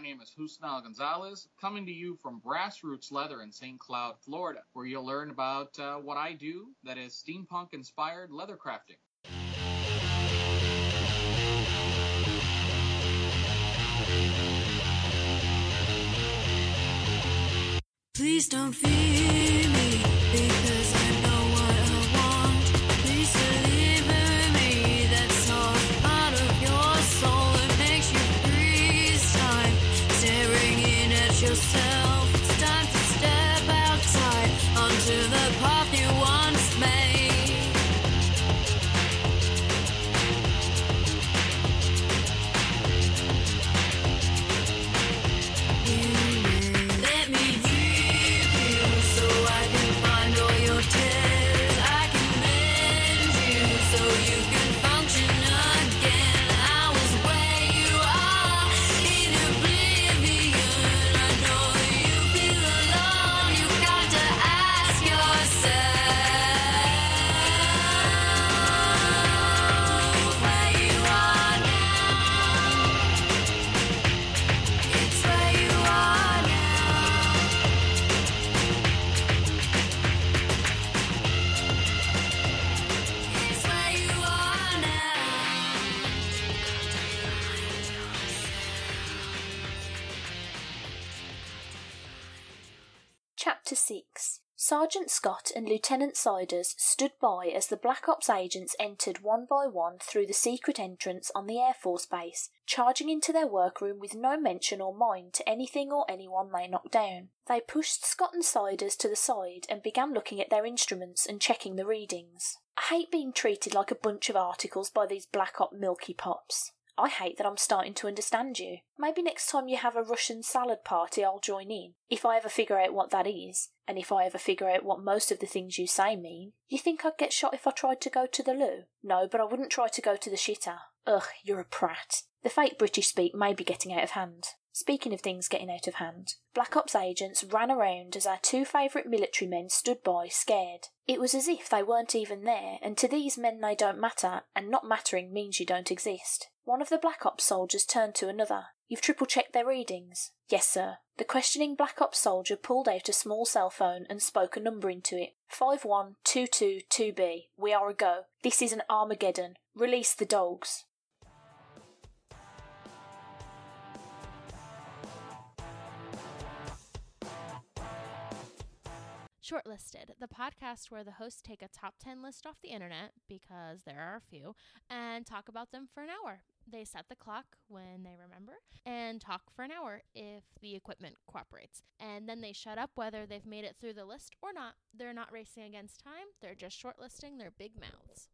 My name is Husnal Gonzalez, coming to you from Brassroots Leather in St. Cloud, Florida, where you'll learn about uh, what I do that is steampunk inspired leather crafting. Please don't fear me because I onto 6 Sergeant Scott and Lieutenant Siders stood by as the Black Ops agents entered one by one through the secret entrance on the Air Force Base, charging into their workroom with no mention or mind to anything or anyone they knocked down. They pushed Scott and Siders to the side and began looking at their instruments and checking the readings. I hate being treated like a bunch of articles by these Black Op Milky Pops. I hate that I'm starting to understand you. Maybe next time you have a Russian salad party, I'll join in. If I ever figure out what that is, and if I ever figure out what most of the things you say mean. You think I'd get shot if I tried to go to the loo? No, but I wouldn't try to go to the shitter. Ugh, you're a prat. The fake British speak may be getting out of hand. Speaking of things getting out of hand, Black Ops agents ran around as our two favourite military men stood by, scared. It was as if they weren't even there, and to these men they don't matter, and not mattering means you don't exist. One of the Black Ops soldiers turned to another. You've triple checked their readings? Yes, sir. The questioning Black Ops soldier pulled out a small cell phone and spoke a number into it. 51222B. We are a go. This is an Armageddon. Release the dogs. Shortlisted, the podcast where the hosts take a top 10 list off the internet, because there are a few, and talk about them for an hour. They set the clock when they remember and talk for an hour if the equipment cooperates. And then they shut up whether they've made it through the list or not. They're not racing against time, they're just shortlisting their big mouths.